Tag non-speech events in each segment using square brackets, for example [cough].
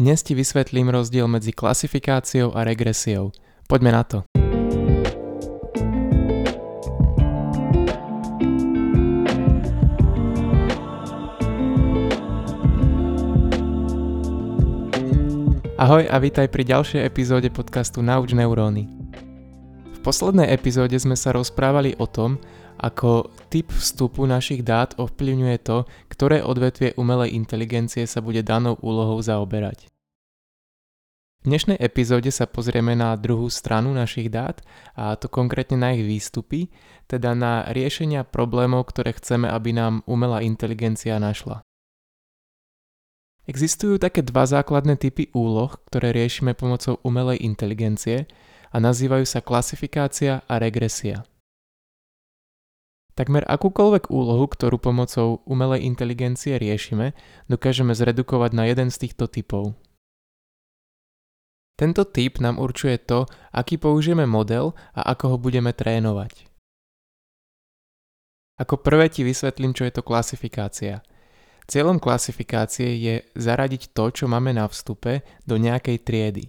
Dnes ti vysvetlím rozdiel medzi klasifikáciou a regresiou. Poďme na to. Ahoj a vítaj pri ďalšej epizóde podcastu Nauč neuróny. V poslednej epizóde sme sa rozprávali o tom, ako typ vstupu našich dát ovplyvňuje to, ktoré odvetvie umelej inteligencie sa bude danou úlohou zaoberať. V dnešnej epizóde sa pozrieme na druhú stranu našich dát, a to konkrétne na ich výstupy, teda na riešenia problémov, ktoré chceme, aby nám umelá inteligencia našla. Existujú také dva základné typy úloh, ktoré riešime pomocou umelej inteligencie a nazývajú sa klasifikácia a regresia. Takmer akúkoľvek úlohu, ktorú pomocou umelej inteligencie riešime, dokážeme zredukovať na jeden z týchto typov. Tento typ nám určuje to, aký použijeme model a ako ho budeme trénovať. Ako prvé ti vysvetlím, čo je to klasifikácia. Cieľom klasifikácie je zaradiť to, čo máme na vstupe, do nejakej triedy.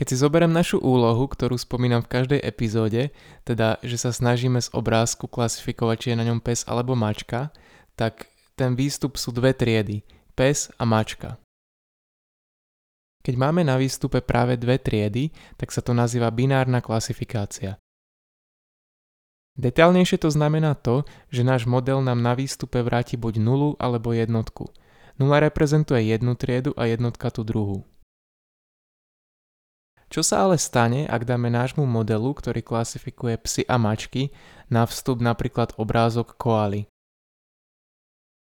Keď si zoberiem našu úlohu, ktorú spomínam v každej epizóde, teda že sa snažíme z obrázku klasifikovať, či je na ňom pes alebo mačka, tak ten výstup sú dve triedy, pes a mačka. Keď máme na výstupe práve dve triedy, tak sa to nazýva binárna klasifikácia. Detailnejšie to znamená to, že náš model nám na výstupe vráti buď nulu alebo jednotku. Nula reprezentuje jednu triedu a jednotka tú druhú. Čo sa ale stane, ak dáme nášmu modelu, ktorý klasifikuje psy a mačky, na vstup napríklad obrázok koaly?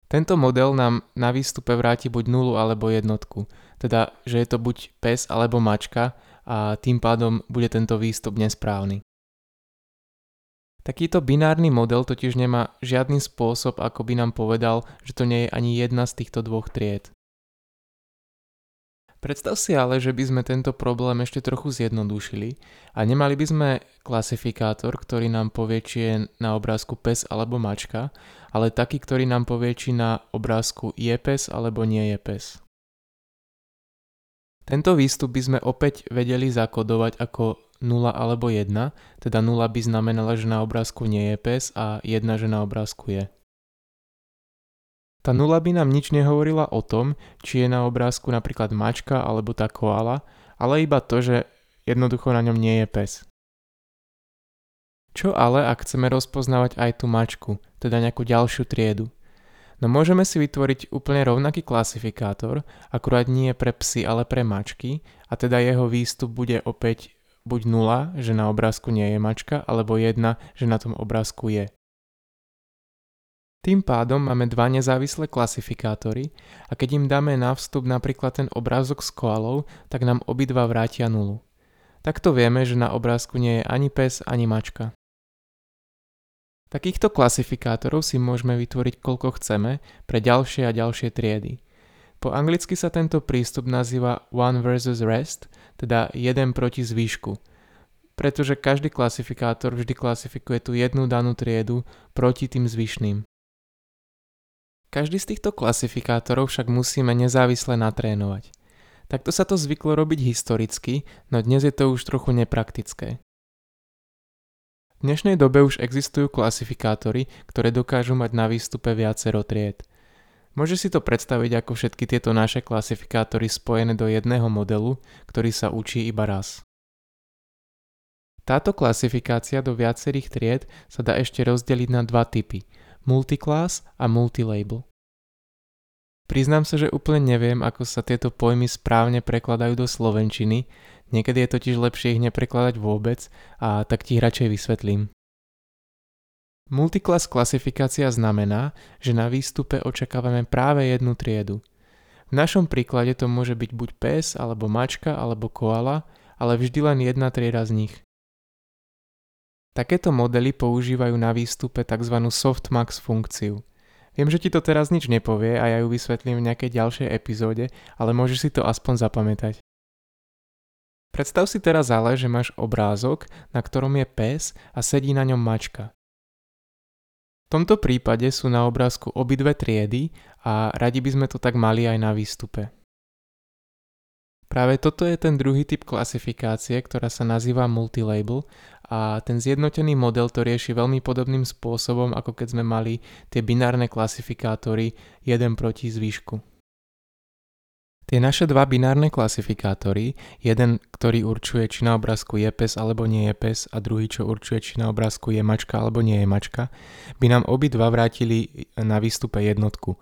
Tento model nám na výstupe vráti buď nulu alebo jednotku, teda že je to buď pes alebo mačka a tým pádom bude tento výstup nesprávny. Takýto binárny model totiž nemá žiadny spôsob, ako by nám povedal, že to nie je ani jedna z týchto dvoch tried. Predstav si ale, že by sme tento problém ešte trochu zjednodušili a nemali by sme klasifikátor, ktorý nám povie, či je na obrázku pes alebo mačka, ale taký, ktorý nám povie, či na obrázku je pes alebo nie je pes. Tento výstup by sme opäť vedeli zakodovať ako 0 alebo 1, teda 0 by znamenala, že na obrázku nie je pes a 1, že na obrázku je. Tá nula by nám nič nehovorila o tom, či je na obrázku napríklad mačka alebo tá koala, ale iba to, že jednoducho na ňom nie je pes. Čo ale, ak chceme rozpoznávať aj tú mačku, teda nejakú ďalšiu triedu? No môžeme si vytvoriť úplne rovnaký klasifikátor, akurát nie pre psy, ale pre mačky, a teda jeho výstup bude opäť buď 0, že na obrázku nie je mačka, alebo 1, že na tom obrázku je. Tým pádom máme dva nezávislé klasifikátory a keď im dáme na vstup napríklad ten obrázok s koalou, tak nám obidva vrátia nulu. Takto vieme, že na obrázku nie je ani pes, ani mačka. Takýchto klasifikátorov si môžeme vytvoriť koľko chceme pre ďalšie a ďalšie triedy. Po anglicky sa tento prístup nazýva one versus rest, teda jeden proti zvýšku, pretože každý klasifikátor vždy klasifikuje tú jednu danú triedu proti tým zvyšným. Každý z týchto klasifikátorov však musíme nezávisle natrénovať. Takto sa to zvyklo robiť historicky, no dnes je to už trochu nepraktické. V dnešnej dobe už existujú klasifikátory, ktoré dokážu mať na výstupe viacero tried. Môže si to predstaviť ako všetky tieto naše klasifikátory spojené do jedného modelu, ktorý sa učí iba raz. Táto klasifikácia do viacerých tried sa dá ešte rozdeliť na dva typy – multiclass a multilabel. Priznám sa, že úplne neviem, ako sa tieto pojmy správne prekladajú do slovenčiny, niekedy je totiž lepšie ich neprekladať vôbec a tak ti radšej vysvetlím. Multiclass klasifikácia znamená, že na výstupe očakávame práve jednu triedu. V našom príklade to môže byť buď pes, alebo mačka, alebo koala, ale vždy len jedna trieda z nich. Takéto modely používajú na výstupe tzv. softmax funkciu. Viem, že ti to teraz nič nepovie a ja ju vysvetlím v nejakej ďalšej epizóde, ale môžeš si to aspoň zapamätať. Predstav si teraz ale, že máš obrázok, na ktorom je pes a sedí na ňom mačka. V tomto prípade sú na obrázku obidve triedy a radi by sme to tak mali aj na výstupe. Práve toto je ten druhý typ klasifikácie, ktorá sa nazýva multilabel a ten zjednotený model to rieši veľmi podobným spôsobom, ako keď sme mali tie binárne klasifikátory jeden proti zvýšku. Tie naše dva binárne klasifikátory, jeden, ktorý určuje, či na obrázku je pes alebo nie je pes a druhý, čo určuje, či na obrázku je mačka alebo nie je mačka, by nám obidva vrátili na výstupe jednotku.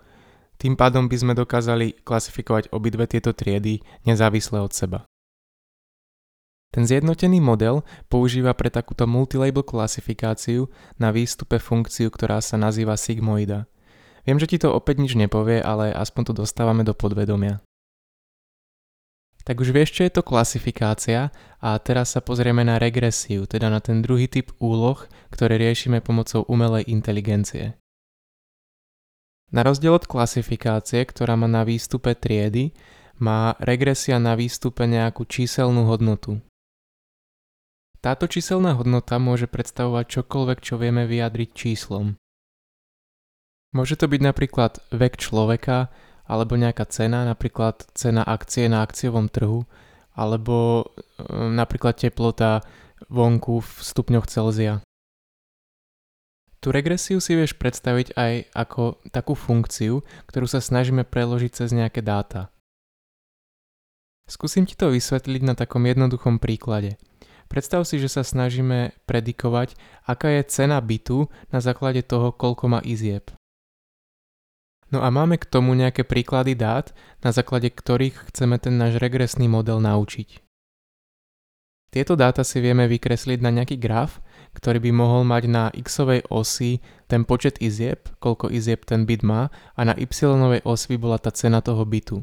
Tým pádom by sme dokázali klasifikovať obidve tieto triedy nezávisle od seba. Ten zjednotený model používa pre takúto multilabel klasifikáciu na výstupe funkciu, ktorá sa nazýva sigmoida. Viem, že ti to opäť nič nepovie, ale aspoň to dostávame do podvedomia. Tak už vieš, čo je to klasifikácia a teraz sa pozrieme na regresiu, teda na ten druhý typ úloh, ktoré riešime pomocou umelej inteligencie. Na rozdiel od klasifikácie, ktorá má na výstupe triedy, má regresia na výstupe nejakú číselnú hodnotu. Táto číselná hodnota môže predstavovať čokoľvek, čo vieme vyjadriť číslom. Môže to byť napríklad vek človeka, alebo nejaká cena, napríklad cena akcie na akciovom trhu, alebo e, napríklad teplota vonku v stupňoch Celzia. Tu regresiu si vieš predstaviť aj ako takú funkciu, ktorú sa snažíme preložiť cez nejaké dáta. Skúsim ti to vysvetliť na takom jednoduchom príklade – Predstav si, že sa snažíme predikovať, aká je cena bytu na základe toho, koľko má izieb. No a máme k tomu nejaké príklady dát, na základe ktorých chceme ten náš regresný model naučiť. Tieto dáta si vieme vykresliť na nejaký graf, ktorý by mohol mať na x osi ten počet izieb, koľko izieb ten byt má, a na y osi by bola tá cena toho bytu.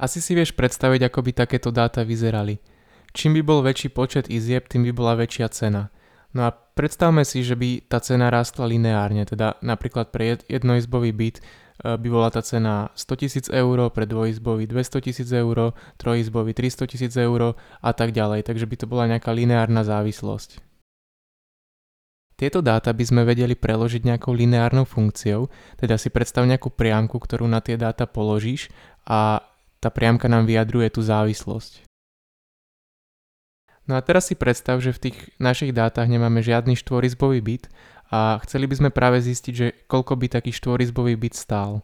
Asi si vieš predstaviť, ako by takéto dáta vyzerali – Čím by bol väčší počet izieb, tým by bola väčšia cena. No a predstavme si, že by tá cena rástla lineárne, teda napríklad pre jednoizbový byt e, by bola tá cena 100 000 eur, pre dvojizbový 200 000 eur, trojizbový 300 000 eur a tak ďalej, takže by to bola nejaká lineárna závislosť. Tieto dáta by sme vedeli preložiť nejakou lineárnou funkciou, teda si predstav nejakú priamku, ktorú na tie dáta položíš a tá priamka nám vyjadruje tú závislosť. No a teraz si predstav, že v tých našich dátach nemáme žiadny štvorizbový byt a chceli by sme práve zistiť, že koľko by taký štvorizbový byt stál.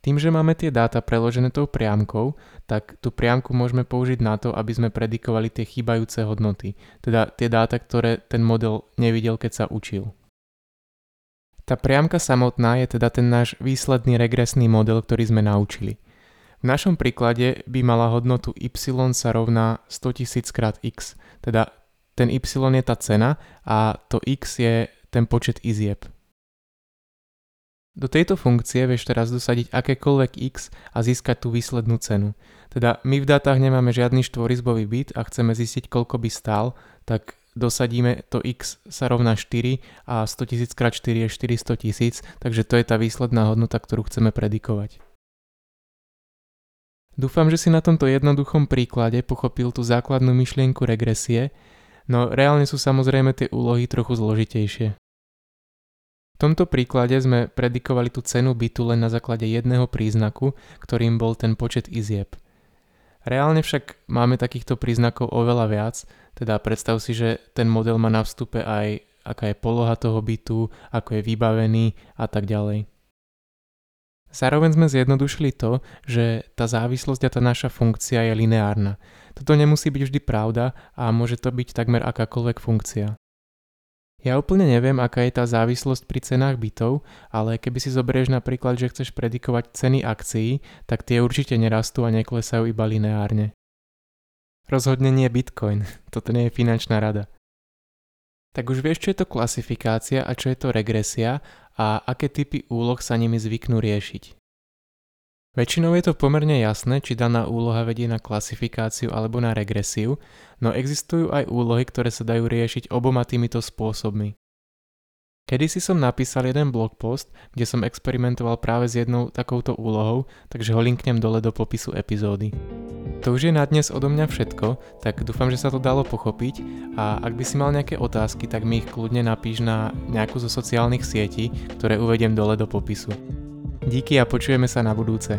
Tým, že máme tie dáta preložené tou priamkou, tak tú priamku môžeme použiť na to, aby sme predikovali tie chýbajúce hodnoty, teda tie dáta, ktoré ten model nevidel, keď sa učil. Tá priamka samotná je teda ten náš výsledný regresný model, ktorý sme naučili – v našom príklade by mala hodnotu y sa rovná 100 000 krát x, teda ten y je tá cena a to x je ten počet izieb. Do tejto funkcie vieš teraz dosadiť akékoľvek x a získať tú výslednú cenu. Teda my v dátach nemáme žiadny štvorizbový byt a chceme zistiť koľko by stál, tak dosadíme to x sa rovná 4 a 100 000 krát 4 je 400 000, takže to je tá výsledná hodnota, ktorú chceme predikovať. Dúfam, že si na tomto jednoduchom príklade pochopil tú základnú myšlienku regresie, no reálne sú samozrejme tie úlohy trochu zložitejšie. V tomto príklade sme predikovali tú cenu bytu len na základe jedného príznaku, ktorým bol ten počet izieb. Reálne však máme takýchto príznakov oveľa viac, teda predstav si, že ten model má na vstupe aj aká je poloha toho bytu, ako je vybavený a tak ďalej. Zároveň sme zjednodušili to, že tá závislosť a tá naša funkcia je lineárna. Toto nemusí byť vždy pravda a môže to byť takmer akákoľvek funkcia. Ja úplne neviem, aká je tá závislosť pri cenách bytov, ale keby si zoberieš napríklad, že chceš predikovať ceny akcií, tak tie určite nerastú a neklesajú iba lineárne. Rozhodne nie Bitcoin, [laughs] toto nie je finančná rada. Tak už vieš, čo je to klasifikácia a čo je to regresia a aké typy úloh sa nimi zvyknú riešiť. Väčšinou je to pomerne jasné, či daná úloha vedie na klasifikáciu alebo na regresiu, no existujú aj úlohy, ktoré sa dajú riešiť oboma týmito spôsobmi. Kedy si som napísal jeden blog post, kde som experimentoval práve s jednou takouto úlohou, takže ho linknem dole do popisu epizódy. To už je na dnes odo mňa všetko, tak dúfam, že sa to dalo pochopiť a ak by si mal nejaké otázky, tak mi ich kľudne napíš na nejakú zo sociálnych sietí, ktoré uvediem dole do popisu. Díky a počujeme sa na budúce.